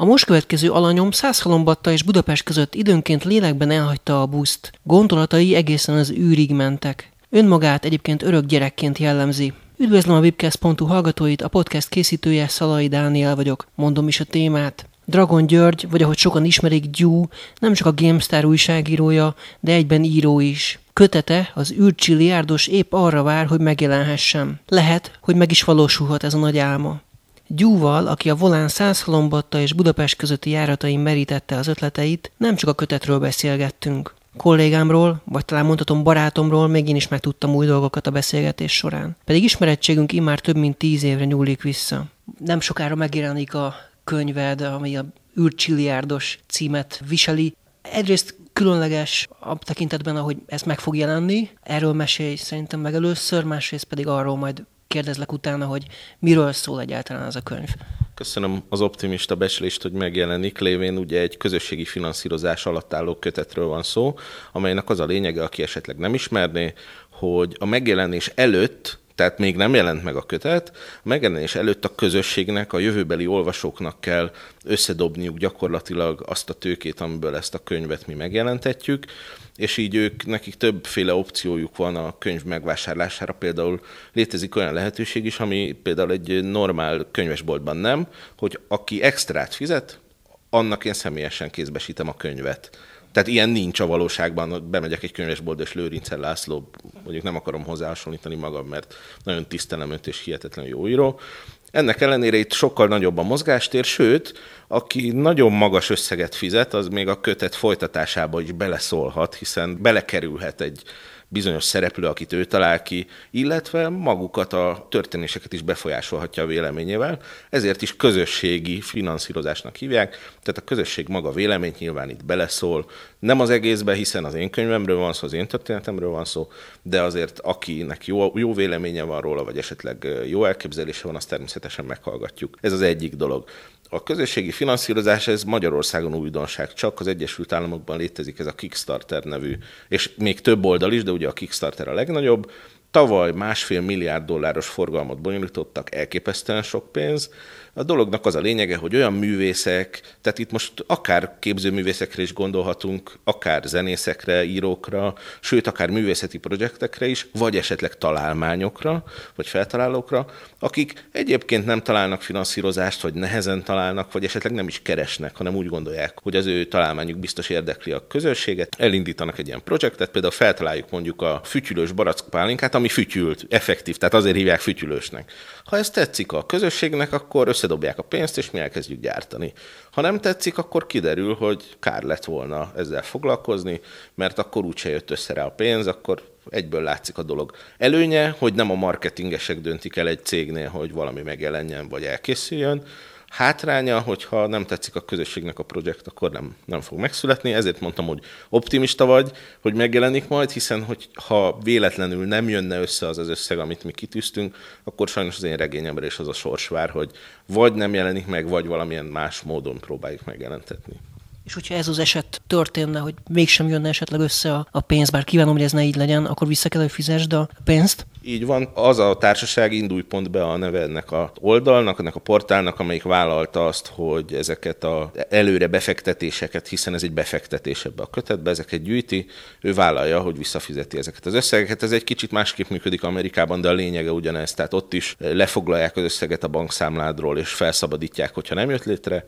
A most következő alanyom Százhalombatta és Budapest között időnként lélekben elhagyta a buszt. Gondolatai egészen az űrig mentek. Önmagát egyébként örök gyerekként jellemzi. Üdvözlöm a webcast.hu hallgatóit, a podcast készítője Szalai Dániel vagyok. Mondom is a témát. Dragon György, vagy ahogy sokan ismerik, Gyú, nem csak a GameStar újságírója, de egyben író is. Kötete, az űrcsiliárdos épp arra vár, hogy megjelenhessen. Lehet, hogy meg is valósulhat ez a nagy álma. Gyúval, aki a volán Százhalombatta és Budapest közötti járatain merítette az ötleteit, nem csak a kötetről beszélgettünk. Kollégámról, vagy talán mondhatom barátomról még én is megtudtam új dolgokat a beszélgetés során. Pedig ismerettségünk immár több mint tíz évre nyúlik vissza. Nem sokára megjelenik a könyved, ami a űrcsiliárdos címet viseli. Egyrészt különleges a tekintetben, ahogy ez meg fog jelenni. Erről mesélj szerintem meg először, másrészt pedig arról majd kérdezlek utána, hogy miről szól egyáltalán ez a könyv. Köszönöm az optimista becslést, hogy megjelenik. Lévén ugye egy közösségi finanszírozás alatt álló kötetről van szó, amelynek az a lényege, aki esetleg nem ismerné, hogy a megjelenés előtt tehát még nem jelent meg a kötet. A megjelenés előtt a közösségnek, a jövőbeli olvasóknak kell összedobniuk gyakorlatilag azt a tőkét, amiből ezt a könyvet mi megjelentetjük, és így ők, nekik többféle opciójuk van a könyv megvásárlására. Például létezik olyan lehetőség is, ami például egy normál könyvesboltban nem, hogy aki extrát fizet, annak én személyesen kézbesítem a könyvet. Tehát ilyen nincs a valóságban, bemegyek egy könyvesboltba, és Lőrincel László, mondjuk nem akarom hozzáhasonlítani magam, mert nagyon tisztelem őt, és hihetetlen jó író. Ennek ellenére itt sokkal nagyobb a mozgástér, sőt, aki nagyon magas összeget fizet, az még a kötet folytatásába is beleszólhat, hiszen belekerülhet egy bizonyos szereplő, akit ő talál ki, illetve magukat a történéseket is befolyásolhatja a véleményével. Ezért is közösségi finanszírozásnak hívják, tehát a közösség maga véleményt nyilván itt beleszól. Nem az egészben, hiszen az én könyvemről van szó, az én történetemről van szó, de azért akinek jó, jó véleménye van róla, vagy esetleg jó elképzelése van, azt természetesen meghallgatjuk. Ez az egyik dolog. A közösségi finanszírozás ez Magyarországon újdonság, csak az Egyesült Államokban létezik ez a Kickstarter nevű, és még több oldal is, de ugye a Kickstarter a legnagyobb. Tavaly másfél milliárd dolláros forgalmat bonyolítottak, elképesztően sok pénz, a dolognak az a lényege, hogy olyan művészek, tehát itt most akár képzőművészekre is gondolhatunk, akár zenészekre, írókra, sőt, akár művészeti projektekre is, vagy esetleg találmányokra, vagy feltalálókra, akik egyébként nem találnak finanszírozást, vagy nehezen találnak, vagy esetleg nem is keresnek, hanem úgy gondolják, hogy az ő találmányuk biztos érdekli a közönséget, elindítanak egy ilyen projektet, például feltaláljuk mondjuk a fütyülős barackpálinkát, ami fütyült, effektív, tehát azért hívják fütyülősnek. Ha ez tetszik a közösségnek, akkor összedobják a pénzt, és mi elkezdjük gyártani. Ha nem tetszik, akkor kiderül, hogy kár lett volna ezzel foglalkozni, mert akkor úgyse jött össze rá a pénz, akkor egyből látszik a dolog. Előnye, hogy nem a marketingesek döntik el egy cégnél, hogy valami megjelenjen vagy elkészüljön, Hátránya, hogyha nem tetszik a közösségnek a projekt, akkor nem, nem fog megszületni. Ezért mondtam, hogy optimista vagy, hogy megjelenik majd, hiszen hogy ha véletlenül nem jönne össze az az összeg, amit mi kitűztünk, akkor sajnos az én regényemre is az a sors vár, hogy vagy nem jelenik meg, vagy valamilyen más módon próbáljuk megjelentetni. És hogyha ez az eset történne, hogy mégsem jönne esetleg össze a, a pénz, bár kívánom, hogy ez ne így legyen, akkor vissza kell, hogy fizesd a pénzt? Így van, az a társaság indulj pont be a neve ennek a oldalnak, ennek a portálnak, amelyik vállalta azt, hogy ezeket a előre befektetéseket, hiszen ez egy befektetés ebbe a kötetbe, ezeket gyűjti, ő vállalja, hogy visszafizeti ezeket az összegeket. Ez egy kicsit másképp működik Amerikában, de a lényege ugyanez. Tehát ott is lefoglalják az összeget a bankszámládról, és felszabadítják, hogyha nem jött létre.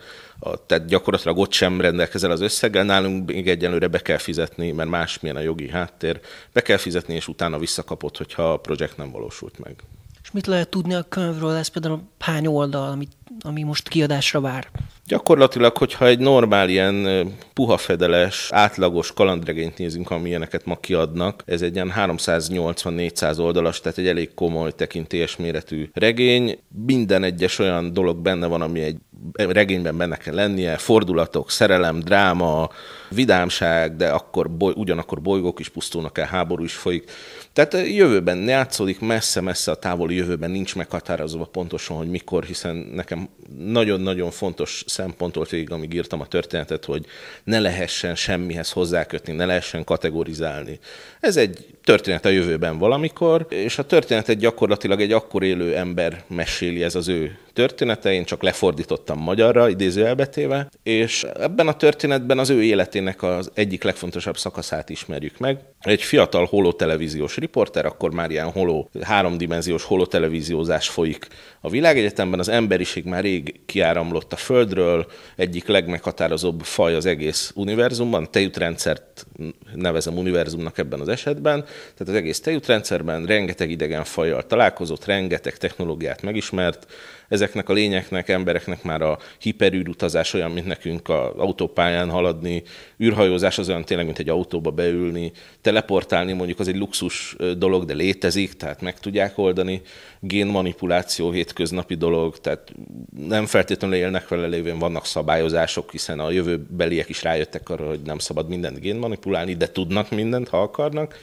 Tehát gyakorlatilag ott sem rendelkezel az összeggel, nálunk még egyenlőre be kell fizetni, mert másmilyen a jogi háttér. Be kell fizetni, és utána visszakapod, hogyha a projekt projekt nem valósult meg. És mit lehet tudni a könyvről? Ez például hány oldal, ami, ami most kiadásra vár? Gyakorlatilag, hogyha egy normál ilyen puha fedeles, átlagos kalandregényt nézünk, amilyeneket ma kiadnak, ez egy ilyen 380-400 oldalas, tehát egy elég komoly tekintélyes méretű regény. Minden egyes olyan dolog benne van, ami egy regényben benne kell lennie, fordulatok, szerelem, dráma, vidámság, de akkor boly, ugyanakkor bolygók is pusztulnak el, háború is folyik. Tehát jövőben játszódik, messze-messze a távoli jövőben nincs meghatározva pontosan, hogy mikor, hiszen nekem nagyon-nagyon fontos szempont volt végig, amíg írtam a történetet, hogy ne lehessen semmihez hozzákötni, ne lehessen kategorizálni. Ez egy történet a jövőben valamikor, és a történetet gyakorlatilag egy akkor élő ember meséli, ez az ő története, én csak lefordítottam fordítottam magyarra, idéző elbetéve, és ebben a történetben az ő életének az egyik legfontosabb szakaszát ismerjük meg. Egy fiatal holotelevíziós riporter, akkor már ilyen holo, háromdimenziós holotelevíziózás folyik a világegyetemben, az emberiség már rég kiáramlott a Földről, egyik legmeghatározóbb faj az egész univerzumban, tejútrendszert nevezem univerzumnak ebben az esetben, tehát az egész tejútrendszerben rengeteg idegen fajjal találkozott, rengeteg technológiát megismert, ezeknek a lényeknek, embereknek már a hiperűrutazás olyan, mint nekünk a autópályán haladni, űrhajózás az olyan tényleg, mint egy autóba beülni, teleportálni mondjuk az egy luxus dolog, de létezik, tehát meg tudják oldani, génmanipuláció hétköznapi dolog, tehát nem feltétlenül élnek vele lévén, vannak szabályozások, hiszen a jövőbeliek is rájöttek arra, hogy nem szabad mindent génmanipulálni, de tudnak mindent, ha akarnak.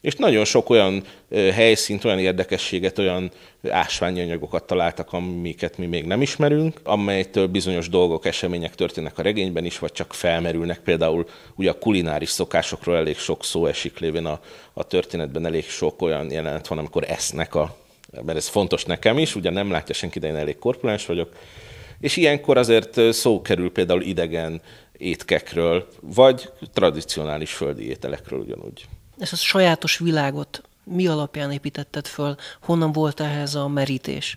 És nagyon sok olyan helyszínt, olyan érdekességet, olyan ásványi anyagokat találtak, amiket mi még nem ismerünk, amelytől bizonyos dolgok, események történnek a regényben is, vagy csak felmerülnek. Például ugye a kulináris szokásokról elég sok szó esik lévén a, a történetben, elég sok olyan jelenet van, amikor esznek a mert ez fontos nekem is, ugye nem látja senki, de én elég korpulens vagyok, és ilyenkor azért szó kerül például idegen étkekről, vagy tradicionális földi ételekről ugyanúgy ezt a sajátos világot mi alapján építetted föl? Honnan volt ehhez a merítés?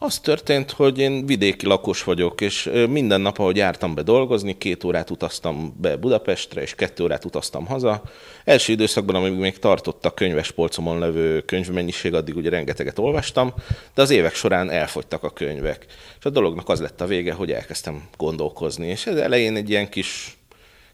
Az történt, hogy én vidéki lakos vagyok, és minden nap, ahogy jártam be dolgozni, két órát utaztam be Budapestre, és kettő órát utaztam haza. Első időszakban, amíg még tartott a könyves levő könyvmennyiség, addig ugye rengeteget olvastam, de az évek során elfogytak a könyvek. És a dolognak az lett a vége, hogy elkezdtem gondolkozni, és ez elején egy ilyen kis,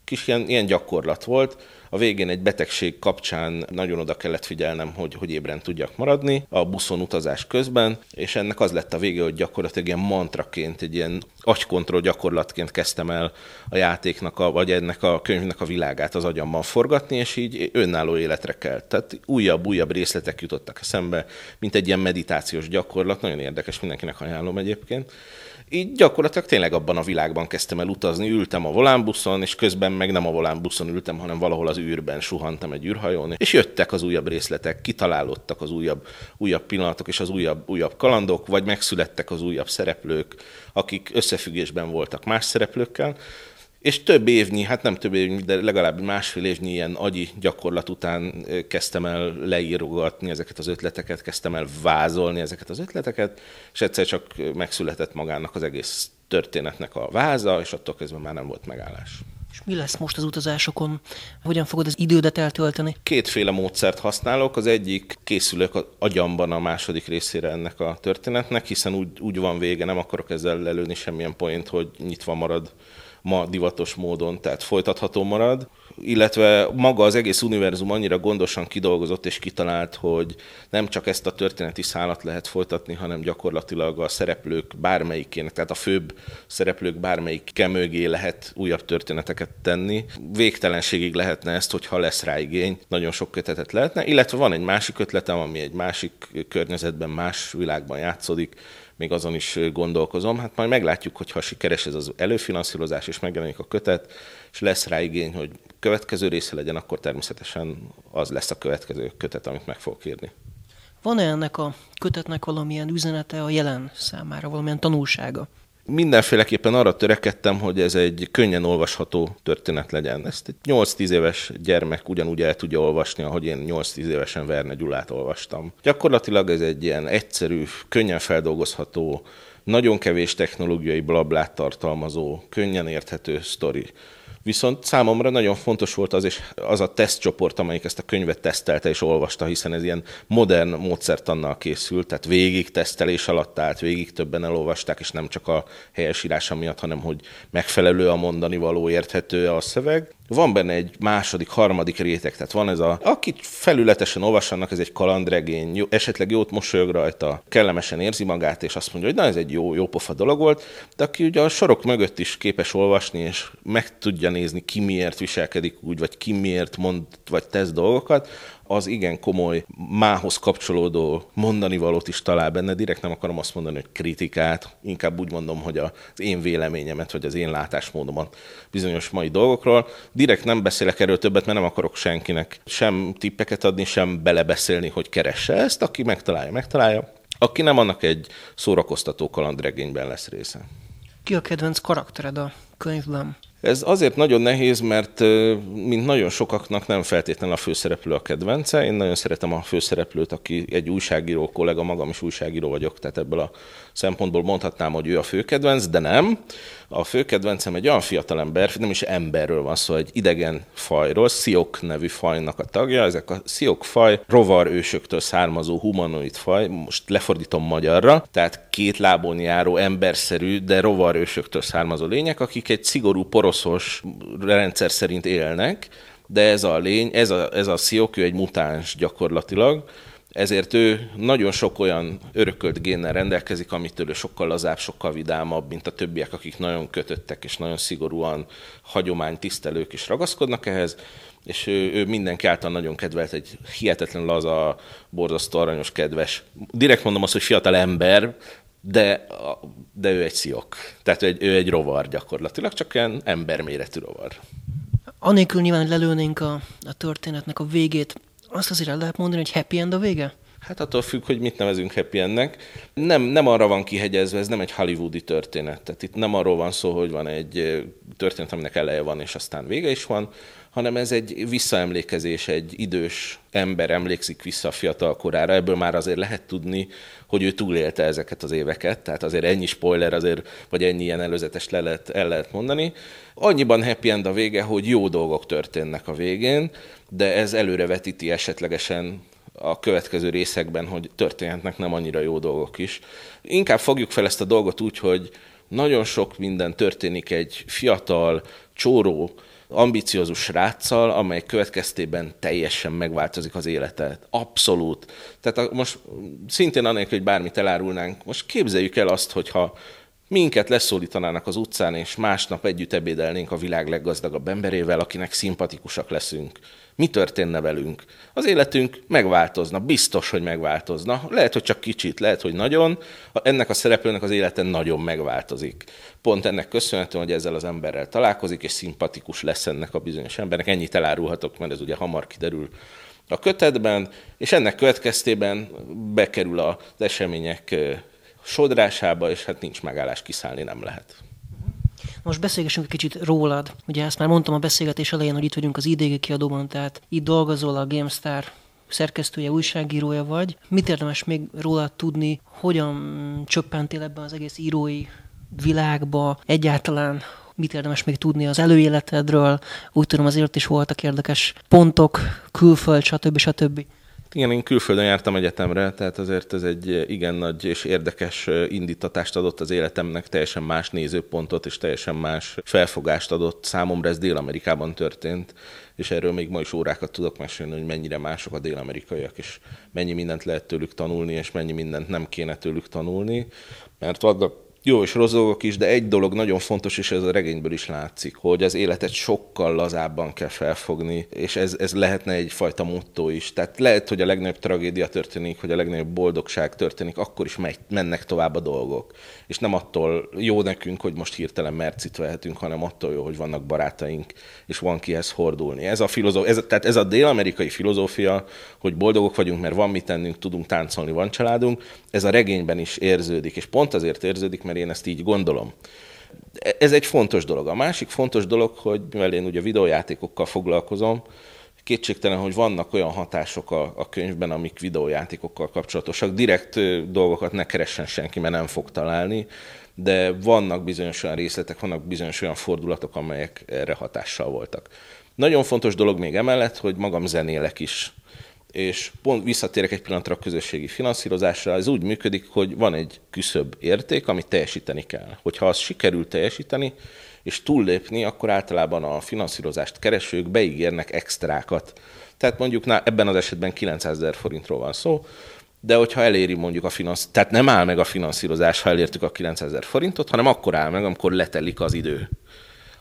kis ilyen, ilyen gyakorlat volt, a végén egy betegség kapcsán nagyon oda kellett figyelnem, hogy, hogy ébren tudjak maradni a buszon utazás közben, és ennek az lett a vége, hogy gyakorlatilag ilyen mantraként, egy ilyen agykontroll gyakorlatként kezdtem el a játéknak, a, vagy ennek a könyvnek a világát az agyamban forgatni, és így önálló életre kell. Tehát újabb-újabb részletek jutottak eszembe, mint egy ilyen meditációs gyakorlat, nagyon érdekes, mindenkinek ajánlom egyébként így gyakorlatilag tényleg abban a világban kezdtem el utazni, ültem a volánbuszon, és közben meg nem a volánbuszon ültem, hanem valahol az űrben suhantam egy űrhajón, és jöttek az újabb részletek, kitalálódtak az újabb, újabb pillanatok és az újabb, újabb kalandok, vagy megszülettek az újabb szereplők, akik összefüggésben voltak más szereplőkkel, és több évnyi, hát nem több évnyi, de legalább másfél évnyi ilyen agyi gyakorlat után kezdtem el leírogatni ezeket az ötleteket, kezdtem el vázolni ezeket az ötleteket, és egyszer csak megszületett magának az egész történetnek a váza, és attól közben már nem volt megállás. És mi lesz most az utazásokon? Hogyan fogod az idődet eltölteni? Kétféle módszert használok. Az egyik készülök a agyamban a második részére ennek a történetnek, hiszen úgy, úgy van vége, nem akarok ezzel lelőni semmilyen point, hogy nyitva marad ma divatos módon, tehát folytatható marad, illetve maga az egész univerzum annyira gondosan kidolgozott és kitalált, hogy nem csak ezt a történeti szállat lehet folytatni, hanem gyakorlatilag a szereplők bármelyikének, tehát a főbb szereplők bármelyik mögé lehet újabb történeteket tenni. Végtelenségig lehetne ezt, hogyha lesz rá igény, nagyon sok kötetet lehetne, illetve van egy másik ötletem, ami egy másik környezetben, más világban játszódik, még azon is gondolkozom. Hát majd meglátjuk, hogyha sikeres ez az előfinanszírozás, és megjelenik a kötet, és lesz rá igény, hogy következő része legyen, akkor természetesen az lesz a következő kötet, amit meg fogok írni. Van-e ennek a kötetnek valamilyen üzenete a jelen számára, valamilyen tanulsága? Mindenféleképpen arra törekedtem, hogy ez egy könnyen olvasható történet legyen. Ezt egy 8-10 éves gyermek ugyanúgy el tudja olvasni, ahogy én 8-10 évesen Verne Gyulát olvastam. Gyakorlatilag ez egy ilyen egyszerű, könnyen feldolgozható, nagyon kevés technológiai blablát tartalmazó, könnyen érthető sztori. Viszont számomra nagyon fontos volt az, és az a tesztcsoport, amelyik ezt a könyvet tesztelte és olvasta, hiszen ez ilyen modern módszertannal készült, tehát végig tesztelés alatt állt, végig többen elolvasták, és nem csak a helyesírása miatt, hanem hogy megfelelő a mondani való, érthető a szöveg. Van benne egy második, harmadik réteg, tehát van ez a, akit felületesen olvassanak, ez egy kalandregény, jó, esetleg jót mosolyog rajta, kellemesen érzi magát, és azt mondja, hogy na ez egy jó, jó pofa dolog volt, de aki ugye a sorok mögött is képes olvasni, és meg tudja nézni, ki miért viselkedik úgy, vagy ki miért mond, vagy tesz dolgokat, az igen komoly mához kapcsolódó mondani valót is talál benne. Direkt nem akarom azt mondani, hogy kritikát, inkább úgy mondom, hogy az én véleményemet, vagy az én látásmódomat bizonyos mai dolgokról. Direkt nem beszélek erről többet, mert nem akarok senkinek sem tippeket adni, sem belebeszélni, hogy keresse ezt. Aki megtalálja, megtalálja. Aki nem, annak egy szórakoztató kalandregényben lesz része. Ki a kedvenc karaktered a könyvben? Ez azért nagyon nehéz, mert mint nagyon sokaknak nem feltétlenül a főszereplő a kedvence. Én nagyon szeretem a főszereplőt, aki egy újságíró kollega, magam is újságíró vagyok, tehát ebből a szempontból mondhatnám, hogy ő a főkedvenc, de nem. A főkedvencem egy olyan fiatalember, nem is emberről van szó, egy idegen fajról, Sziok nevű fajnak a tagja. Ezek a Sziok faj rovar ősöktől származó humanoid faj, most lefordítom magyarra, tehát két lábon járó, emberszerű, de rovar ősöktől származó lények, akik egy szigorú poroszos rendszer szerint élnek, de ez a lény, ez a, ez a Sziok, ő egy mutáns gyakorlatilag, ezért ő nagyon sok olyan örökölt génnel rendelkezik, amitől ő sokkal lazább, sokkal vidámabb, mint a többiek, akik nagyon kötöttek és nagyon szigorúan hagyománytisztelők is ragaszkodnak ehhez, és ő, ő mindenki által nagyon kedvelt, egy hihetetlen laza, borzasztó aranyos, kedves. Direkt mondom azt, hogy fiatal ember, de, de ő egy sziok. Tehát ő egy, ő egy rovar gyakorlatilag, csak ilyen emberméretű rovar. Anélkül nyilván lelőnénk a, a történetnek a végét, azt azért el lehet mondani, hogy happy end a vége? Hát attól függ, hogy mit nevezünk happy endnek. Nem, nem arra van kihegyezve, ez nem egy hollywoodi történet. Tehát itt nem arról van szó, hogy van egy történet, aminek eleje van, és aztán vége is van, hanem ez egy visszaemlékezés, egy idős ember emlékszik vissza a fiatal korára. Ebből már azért lehet tudni, hogy ő túlélte ezeket az éveket, tehát azért ennyi spoiler azért, vagy ennyi ilyen előzetes le lehet, el lehet mondani. Annyiban happy end a vége, hogy jó dolgok történnek a végén, de ez előrevetíti esetlegesen a következő részekben, hogy történhetnek nem annyira jó dolgok is. Inkább fogjuk fel ezt a dolgot úgy, hogy nagyon sok minden történik egy fiatal, csóró, ambiciózus sráccal, amely következtében teljesen megváltozik az élete. Abszolút. Tehát a, most szintén anélkül, hogy bármit elárulnánk, most képzeljük el azt, hogyha minket leszólítanának az utcán, és másnap együtt ebédelnénk a világ leggazdagabb emberével, akinek szimpatikusak leszünk mi történne velünk? Az életünk megváltozna, biztos, hogy megváltozna. Lehet, hogy csak kicsit, lehet, hogy nagyon. Ennek a szereplőnek az élete nagyon megváltozik. Pont ennek köszönhetően, hogy ezzel az emberrel találkozik, és szimpatikus lesz ennek a bizonyos embernek. Ennyit elárulhatok, mert ez ugye hamar kiderül a kötetben, és ennek következtében bekerül az események sodrásába, és hát nincs megállás, kiszállni nem lehet. Most beszélgessünk egy kicsit rólad. Ugye ezt már mondtam a beszélgetés elején, hogy itt vagyunk az IDG kiadóban, tehát itt dolgozol a GameStar szerkesztője, újságírója vagy. Mit érdemes még rólad tudni, hogyan csöppentél ebben az egész írói világba, egyáltalán mit érdemes még tudni az előéletedről, úgy tudom azért is voltak érdekes pontok, külföld, stb. stb. Igen, én külföldön jártam egyetemre, tehát azért ez egy igen nagy és érdekes indítatást adott az életemnek, teljesen más nézőpontot és teljesen más felfogást adott. Számomra ez Dél-Amerikában történt, és erről még ma is órákat tudok mesélni, hogy mennyire mások a dél-amerikaiak, és mennyi mindent lehet tőlük tanulni, és mennyi mindent nem kéne tőlük tanulni, mert vannak jó és rossz dolgok is, de egy dolog nagyon fontos, és ez a regényből is látszik, hogy az életet sokkal lazábban kell felfogni, és ez, ez lehetne egyfajta motto is. Tehát lehet, hogy a legnagyobb tragédia történik, hogy a legnagyobb boldogság történik, akkor is megy, mennek tovább a dolgok. És nem attól jó nekünk, hogy most hirtelen mercit vehetünk, hanem attól jó, hogy vannak barátaink, és van kihez hordulni. Ez a filozófia, ez, tehát ez a dél-amerikai filozófia, hogy boldogok vagyunk, mert van mit tennünk, tudunk táncolni, van családunk, ez a regényben is érződik, és pont azért érződik, mert én ezt így gondolom. Ez egy fontos dolog. A másik fontos dolog, hogy mivel én ugye videójátékokkal foglalkozom, kétségtelen, hogy vannak olyan hatások a, a könyvben, amik videójátékokkal kapcsolatosak. Direkt dolgokat ne keressen senki, mert nem fog találni, de vannak bizonyos olyan részletek, vannak bizonyos olyan fordulatok, amelyek erre hatással voltak. Nagyon fontos dolog még emellett, hogy magam zenélek is és pont visszatérek egy pillanatra a közösségi finanszírozásra, ez úgy működik, hogy van egy küszöbb érték, amit teljesíteni kell. Hogyha azt sikerül teljesíteni, és túllépni, akkor általában a finanszírozást keresők beígérnek extrákat. Tehát mondjuk na, ebben az esetben 900 ezer forintról van szó, de hogyha eléri mondjuk a finansz, tehát nem áll meg a finanszírozás, ha elértük a 900 ezer forintot, hanem akkor áll meg, amikor letelik az idő.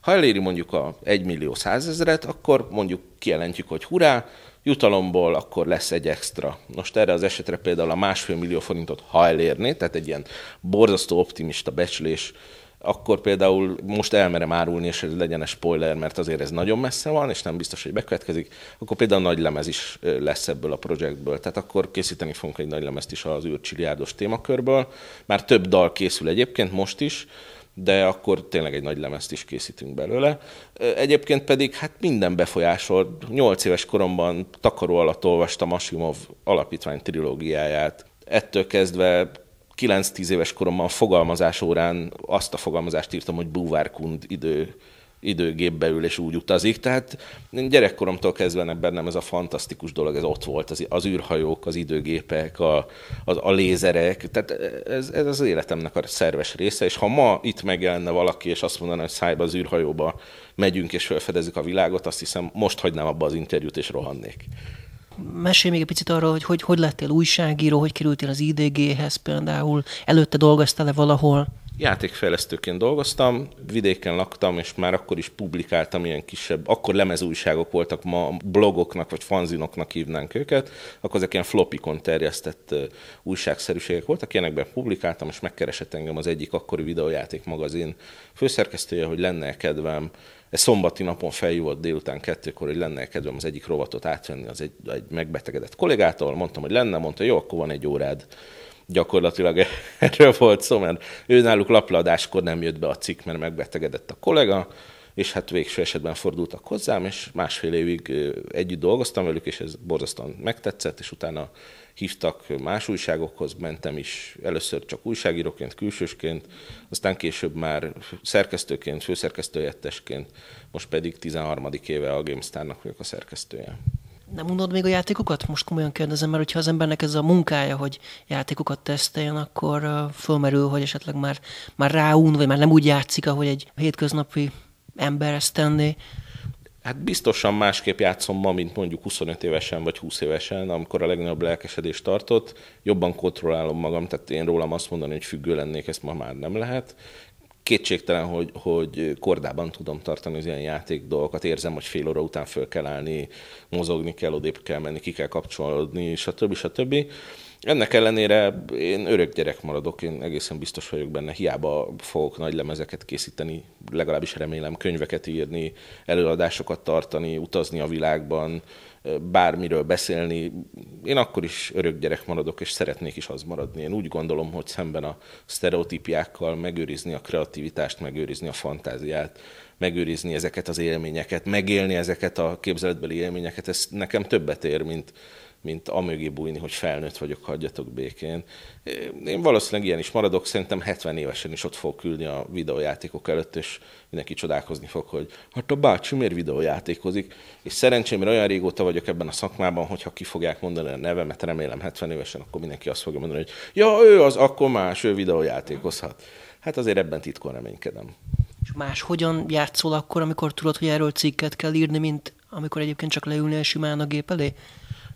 Ha eléri mondjuk a 1 millió 100 ezeret, akkor mondjuk kijelentjük, hogy hurrá, jutalomból akkor lesz egy extra. Most erre az esetre például a másfél millió forintot, ha elérné, tehát egy ilyen borzasztó optimista becslés, akkor például most elmerem árulni, és ez legyen egy spoiler, mert azért ez nagyon messze van, és nem biztos, hogy bekövetkezik, akkor például nagy lemez is lesz ebből a projektből. Tehát akkor készíteni fogunk egy nagy lemezt is az űrcsiliárdos témakörből. Már több dal készül egyébként most is, de akkor tényleg egy nagy lemezt is készítünk belőle. Egyébként pedig hát minden befolyásol. Nyolc éves koromban takaró alatt olvastam Asimov alapítvány trilógiáját. Ettől kezdve 9-10 éves koromban fogalmazás órán azt a fogalmazást írtam, hogy búvárkund idő időgépbe ül és úgy utazik. Tehát gyerekkoromtól kezdve bennem ez a fantasztikus dolog, ez ott volt, az, az űrhajók, az időgépek, a, a, a lézerek, tehát ez, ez az életemnek a szerves része, és ha ma itt megjelenne valaki, és azt mondaná, hogy szájba az űrhajóba megyünk és felfedezzük a világot, azt hiszem most hagynám abba az interjút és rohannék. Mesélj még egy picit arról, hogy hogy, hogy lettél újságíró, hogy kerültél az IDG-hez például, előtte dolgoztál-e valahol? Játékfejlesztőként dolgoztam, vidéken laktam, és már akkor is publikáltam ilyen kisebb, akkor lemezújságok voltak, ma blogoknak vagy fanzinoknak hívnánk őket, akkor ezek ilyen flopikon terjesztett újságszerűségek voltak, ilyenekben publikáltam, és megkeresett engem az egyik akkori videójáték magazin főszerkesztője, hogy lenne kedvem. Ez szombati napon feljúvott délután kettőkor, hogy lenne kedvem az egyik rovatot átvenni az egy, egy megbetegedett kollégától. Mondtam, hogy lenne, mondta, jó, akkor van egy órád gyakorlatilag erről volt szó, mert ő náluk lapladáskor nem jött be a cikk, mert megbetegedett a kollega, és hát végső esetben fordultak hozzám, és másfél évig együtt dolgoztam velük, és ez borzasztóan megtetszett, és utána hívtak más újságokhoz, mentem is először csak újságíróként, külsősként, aztán később már szerkesztőként, főszerkesztőjettesként, most pedig 13. éve a GameStar-nak vagyok a szerkesztője. Nem unod még a játékokat? Most komolyan kérdezem, mert hogyha az embernek ez a munkája, hogy játékokat teszteljen, akkor fölmerül, hogy esetleg már, már ráun, vagy már nem úgy játszik, ahogy egy hétköznapi ember ezt tenné. Hát biztosan másképp játszom ma, mint mondjuk 25 évesen vagy 20 évesen, amikor a legnagyobb lelkesedést tartott. Jobban kontrollálom magam, tehát én rólam azt mondani, hogy függő lennék, ezt ma már nem lehet kétségtelen, hogy, hogy kordában tudom tartani az ilyen játék dolgokat. Érzem, hogy fél óra után föl kell állni, mozogni kell, odébb kell menni, ki kell kapcsolódni, stb. stb. Ennek ellenére én örök gyerek maradok, én egészen biztos vagyok benne, hiába fogok nagy lemezeket készíteni, legalábbis remélem könyveket írni, előadásokat tartani, utazni a világban, bármiről beszélni, én akkor is örök gyerek maradok, és szeretnék is az maradni. Én úgy gondolom, hogy szemben a sztereotípiákkal megőrizni a kreativitást, megőrizni a fantáziát, megőrizni ezeket az élményeket, megélni ezeket a képzeletbeli élményeket, ez nekem többet ér, mint, mint amögé bújni, hogy felnőtt vagyok, hagyjatok békén. Én valószínűleg ilyen is maradok, szerintem 70 évesen is ott fog küldni a videójátékok előtt, és mindenki csodálkozni fog, hogy hát a bácsi miért videójátékozik. És szerencsémre olyan régóta vagyok ebben a szakmában, hogyha ki fogják mondani a nevemet, remélem 70 évesen, akkor mindenki azt fogja mondani, hogy ja, ő az, akkor más, ő videójátékozhat. Hát azért ebben titkon reménykedem. És más hogyan játszol akkor, amikor tudod, hogy erről cikket kell írni, mint amikor egyébként csak leülnél simán a gép elé?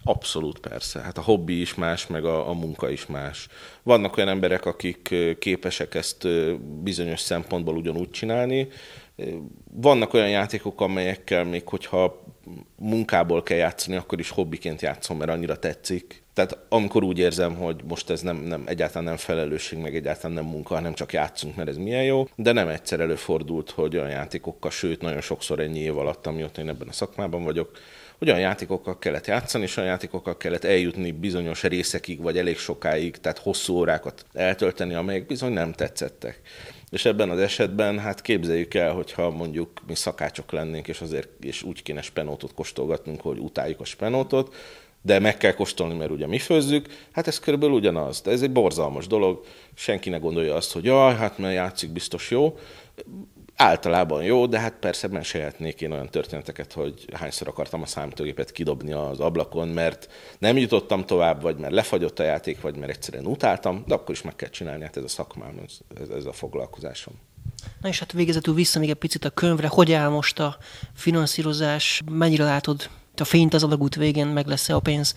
Abszolút persze. Hát a hobbi is más, meg a, a munka is más. Vannak olyan emberek, akik képesek ezt bizonyos szempontból ugyanúgy csinálni. Vannak olyan játékok, amelyekkel még hogyha munkából kell játszani, akkor is hobbiként játszom, mert annyira tetszik. Tehát amikor úgy érzem, hogy most ez nem, nem egyáltalán nem felelősség, meg egyáltalán nem munka, hanem csak játszunk, mert ez milyen jó. De nem egyszer előfordult, hogy olyan játékokkal, sőt, nagyon sokszor ennyi év alatt, amióta én ebben a szakmában vagyok, hogy olyan játékokkal kellett játszani, és olyan játékokkal kellett eljutni bizonyos részekig, vagy elég sokáig, tehát hosszú órákat eltölteni, amelyek bizony nem tetszettek. És ebben az esetben hát képzeljük el, hogyha mondjuk mi szakácsok lennénk, és azért és úgy kéne spenótot kóstolgatnunk, hogy utáljuk a spenótot, de meg kell kóstolni, mert ugye mi főzzük, hát ez körülbelül ugyanaz. De ez egy borzalmas dolog, senki ne gondolja azt, hogy jaj, hát mert játszik biztos jó általában jó, de hát persze mesélhetnék én olyan történeteket, hogy hányszor akartam a számítógépet kidobni az ablakon, mert nem jutottam tovább, vagy mert lefagyott a játék, vagy mert egyszerűen utáltam, de akkor is meg kell csinálni, hát ez a szakmám, ez, ez, a foglalkozásom. Na és hát végezetül vissza még egy picit a könyvre, hogy áll most a finanszírozás, mennyire látod a fényt az alagút végén, meg lesz-e a pénz?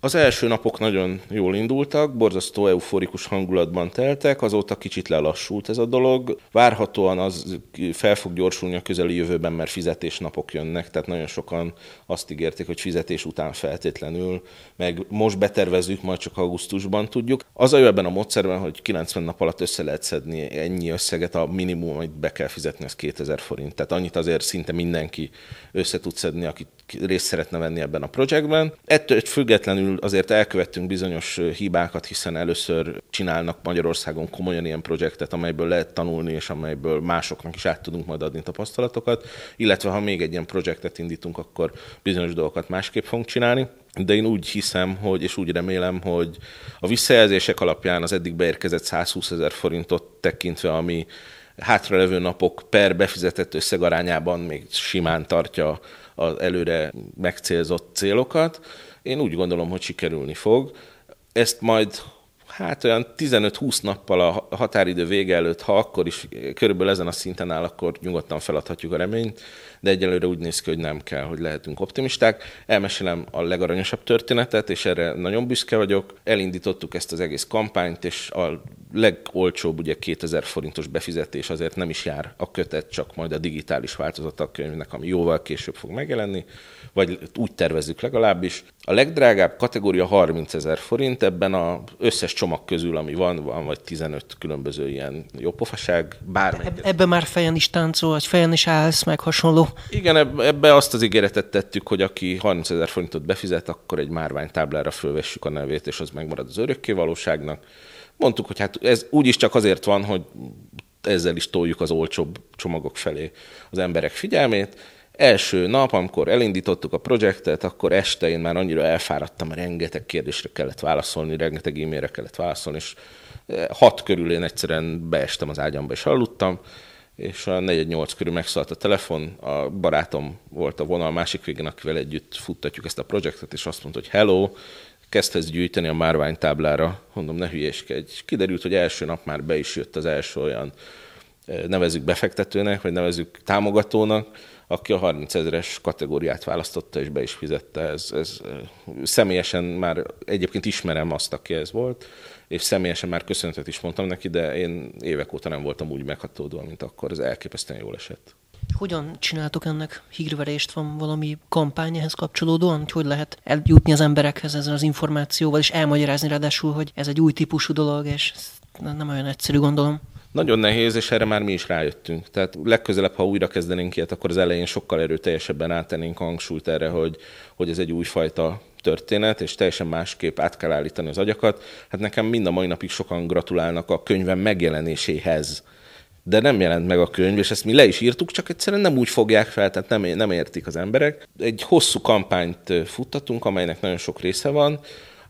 Az első napok nagyon jól indultak, borzasztó euforikus hangulatban teltek, azóta kicsit lelassult ez a dolog. Várhatóan az fel fog gyorsulni a közeli jövőben, mert fizetésnapok jönnek, tehát nagyon sokan azt ígérték, hogy fizetés után feltétlenül, meg most betervezzük, majd csak augusztusban tudjuk. Az a jó ebben a módszerben, hogy 90 nap alatt össze lehet szedni ennyi összeget, a minimum, amit be kell fizetni, az 2000 forint. Tehát annyit azért szinte mindenki össze tud szedni, akit részt szeretne venni ebben a projektben. Ettől függetlenül azért elkövettünk bizonyos hibákat, hiszen először csinálnak Magyarországon komolyan ilyen projektet, amelyből lehet tanulni, és amelyből másoknak is át tudunk majd adni tapasztalatokat, illetve ha még egy ilyen projektet indítunk, akkor bizonyos dolgokat másképp fogunk csinálni de én úgy hiszem, hogy, és úgy remélem, hogy a visszajelzések alapján az eddig beérkezett 120 ezer forintot tekintve, ami hátralevő napok per befizetett összeg arányában még simán tartja az előre megcélzott célokat. Én úgy gondolom, hogy sikerülni fog. Ezt majd hát olyan 15-20 nappal a határidő vége előtt, ha akkor is körülbelül ezen a szinten áll, akkor nyugodtan feladhatjuk a reményt, de egyelőre úgy néz ki, hogy nem kell, hogy lehetünk optimisták. Elmesélem a legaranyosabb történetet, és erre nagyon büszke vagyok. Elindítottuk ezt az egész kampányt, és a legolcsóbb ugye 2000 forintos befizetés azért nem is jár a kötet, csak majd a digitális változat a könyvnek, ami jóval később fog megjelenni, vagy úgy tervezzük legalábbis. A legdrágább kategória 30 ezer forint, ebben az összes csomag közül, ami van, van vagy 15 különböző ilyen jópofaság. Eb- ebbe már fejen is táncol, vagy fejen is állsz, meg hasonló. Igen, ebbe azt az ígéretet tettük, hogy aki 30 ezer forintot befizet, akkor egy márványtáblára fölvessük a nevét, és az megmarad az örökké valóságnak. Mondtuk, hogy hát ez úgyis csak azért van, hogy ezzel is toljuk az olcsóbb csomagok felé az emberek figyelmét. Első nap, amikor elindítottuk a projektet, akkor este én már annyira elfáradtam, rengeteg kérdésre kellett válaszolni, rengeteg e-mailre kellett válaszolni, és eh, hat körül én egyszerűen beestem az ágyamba és aludtam, és a 4-8 körül megszólalt a telefon, a barátom volt a vonal másik végén, akivel együtt futtatjuk ezt a projektet, és azt mondta, hogy hello, kezdhetsz gyűjteni a márványtáblára, mondom, ne hülyéskedj. Kiderült, hogy első nap már be is jött az első olyan, eh, nevezük befektetőnek, vagy nevezük támogatónak, aki a 30 ezeres kategóriát választotta, és be is fizette. Ez, ez eh, személyesen már egyébként ismerem azt, aki ez volt, és személyesen már köszönetet is mondtam neki, de én évek óta nem voltam úgy meghatódva, mint akkor. Ez elképesztően jól esett. Hogyan csináltok ennek hírverést? Van valami kampány ehhez kapcsolódóan? Hogy, hogy lehet eljutni az emberekhez ezzel az információval, és elmagyarázni ráadásul, hogy ez egy új típusú dolog, és nem olyan egyszerű, gondolom. Nagyon nehéz, és erre már mi is rájöttünk. Tehát legközelebb, ha újra kezdenénk ilyet, akkor az elején sokkal erőteljesebben átennénk hangsúlyt erre, hogy, hogy ez egy újfajta történet, és teljesen másképp át kell állítani az agyakat. Hát nekem mind a mai napig sokan gratulálnak a könyvem megjelenéséhez de nem jelent meg a könyv, és ezt mi le is írtuk, csak egyszerűen nem úgy fogják fel, tehát nem, nem értik az emberek. Egy hosszú kampányt futtatunk, amelynek nagyon sok része van.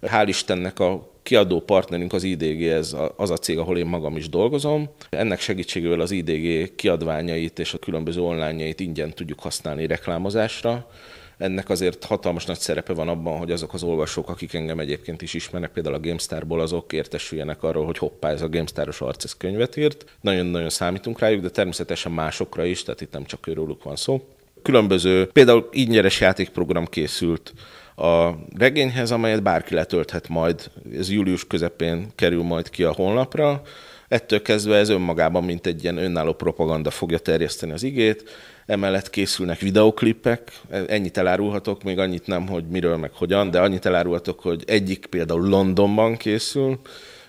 Hál' Istennek a kiadó partnerünk az IDG, ez az a cég, ahol én magam is dolgozom. Ennek segítségével az IDG kiadványait és a különböző online-jait ingyen tudjuk használni reklámozásra ennek azért hatalmas nagy szerepe van abban, hogy azok az olvasók, akik engem egyébként is ismernek, például a GameStar-ból, azok értesüljenek arról, hogy hoppá, ez a GameStar-os arc ez könyvet írt. Nagyon-nagyon számítunk rájuk, de természetesen másokra is, tehát itt nem csak őróluk van szó. Különböző, például ingyenes játékprogram készült a regényhez, amelyet bárki letölthet majd. Ez július közepén kerül majd ki a honlapra. Ettől kezdve ez önmagában, mint egy ilyen önálló propaganda fogja terjeszteni az igét emellett készülnek videoklipek, ennyit elárulhatok, még annyit nem, hogy miről meg hogyan, de annyit elárulhatok, hogy egyik például Londonban készül,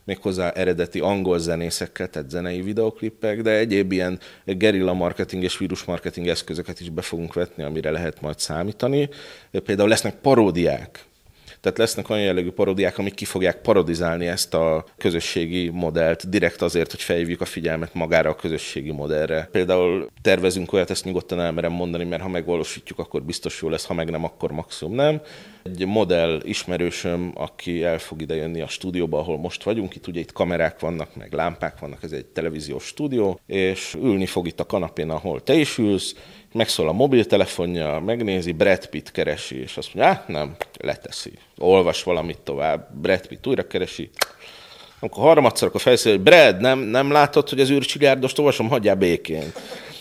méghozzá eredeti angol zenészekkel, tehát zenei videoklipek, de egyéb ilyen gerilla marketing és vírus marketing eszközöket is be fogunk vetni, amire lehet majd számítani. Például lesznek paródiák, tehát lesznek olyan jellegű paródiák, amik ki fogják parodizálni ezt a közösségi modellt, direkt azért, hogy felhívjuk a figyelmet magára a közösségi modellre. Például tervezünk olyat, ezt nyugodtan elmerem mondani, mert ha megvalósítjuk, akkor biztos jó lesz, ha meg nem, akkor maximum nem. Egy modell ismerősöm, aki el fog ide jönni a stúdióba, ahol most vagyunk, itt ugye itt kamerák vannak, meg lámpák vannak, ez egy televíziós stúdió, és ülni fog itt a kanapén, ahol te is ülsz, megszól a mobiltelefonja, megnézi, Brad Pitt keresi, és azt mondja, ah, nem, leteszi. Olvas valamit tovább, Brad Pitt újra keresi, amikor harmadszor, akkor felszól, hogy Brad, nem, nem látod, hogy az űrcsigárdоst olvasom, hagyjál békén.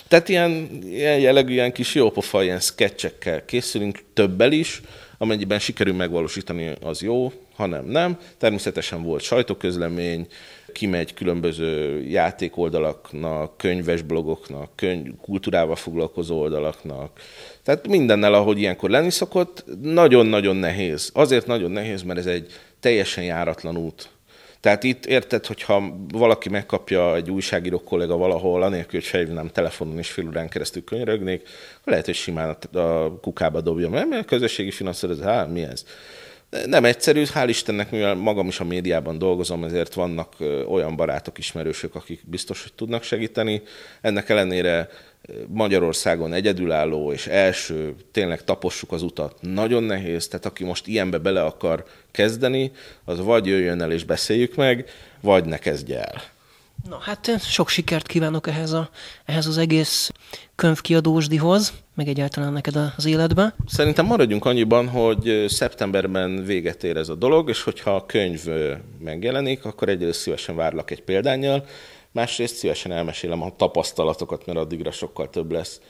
Tehát ilyen, ilyen jellegű, ilyen kis jópofa, ilyen sketchekkel készülünk, többel is, amennyiben sikerül megvalósítani, az jó, hanem nem. Természetesen volt sajtóközlemény, kimegy különböző játékoldalaknak, könyves blogoknak, könyv, kultúrával foglalkozó oldalaknak. Tehát mindennel, ahogy ilyenkor lenni szokott, nagyon-nagyon nehéz. Azért nagyon nehéz, mert ez egy teljesen járatlan út. Tehát itt érted, hogyha valaki megkapja egy újságíró kollega valahol, anélkül, hogy felhívnám telefonon és fél órán keresztül könyörögnék, lehet, hogy simán a kukába dobja, mert a közösségi finanszírozás, hát mi ez? Nem egyszerű, hál' Istennek, mivel magam is a médiában dolgozom, ezért vannak olyan barátok, ismerősök, akik biztos, hogy tudnak segíteni. Ennek ellenére Magyarországon egyedülálló és első, tényleg tapossuk az utat, nagyon nehéz, tehát aki most ilyenbe bele akar kezdeni, az vagy jöjjön el és beszéljük meg, vagy ne kezdje el. Na hát sok sikert kívánok ehhez, a, ehhez az egész könyvkiadósdihoz, meg egyáltalán neked az életbe. Szerintem maradjunk annyiban, hogy szeptemberben véget ér ez a dolog, és hogyha a könyv megjelenik, akkor egyrészt szívesen várlak egy példányjal, másrészt szívesen elmesélem a tapasztalatokat, mert addigra sokkal több lesz,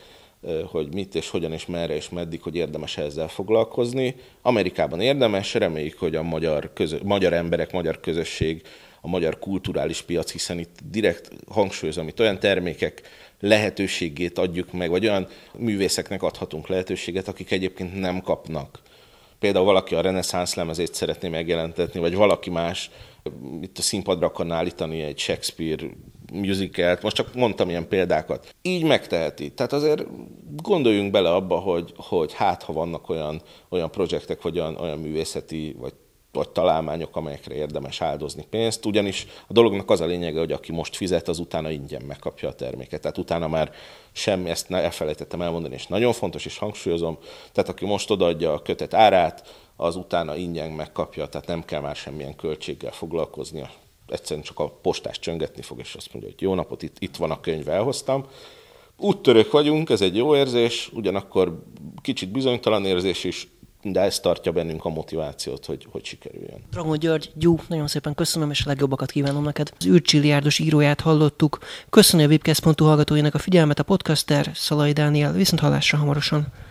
hogy mit és hogyan és merre és meddig, hogy érdemes ezzel foglalkozni. Amerikában érdemes, reméljük, hogy a magyar, közö, magyar emberek, magyar közösség, a magyar kulturális piac, hiszen itt direkt hangsúlyozom, itt olyan termékek lehetőségét adjuk meg, vagy olyan művészeknek adhatunk lehetőséget, akik egyébként nem kapnak. Például valaki a reneszánsz lemezét szeretné megjelentetni, vagy valaki más itt a színpadra akarna állítani egy Shakespeare musicalt, most csak mondtam ilyen példákat. Így megteheti. Tehát azért gondoljunk bele abba, hogy, hogy hát, ha vannak olyan, olyan projektek, vagy olyan, olyan művészeti, vagy vagy találmányok, amelyekre érdemes áldozni pénzt, ugyanis a dolognak az a lényege, hogy aki most fizet, az utána ingyen megkapja a terméket. Tehát utána már semmi, ezt elfelejtettem elmondani, és nagyon fontos, és hangsúlyozom, tehát aki most odaadja a kötet árát, az utána ingyen megkapja, tehát nem kell már semmilyen költséggel foglalkoznia. Egyszerűen csak a postás csöngetni fog, és azt mondja, hogy jó napot, itt, itt van a könyv, elhoztam. Úttörők vagyunk, ez egy jó érzés, ugyanakkor kicsit bizonytalan érzés is, de ez tartja bennünk a motivációt, hogy, hogy sikerüljön. Dragon György, Gyú, nagyon szépen köszönöm, és a legjobbakat kívánom neked. Az űrcsilliárdos íróját hallottuk. Köszönöm a webcast.hu hallgatóinak a figyelmet, a podcaster Szalai Dániel, viszont hallásra hamarosan.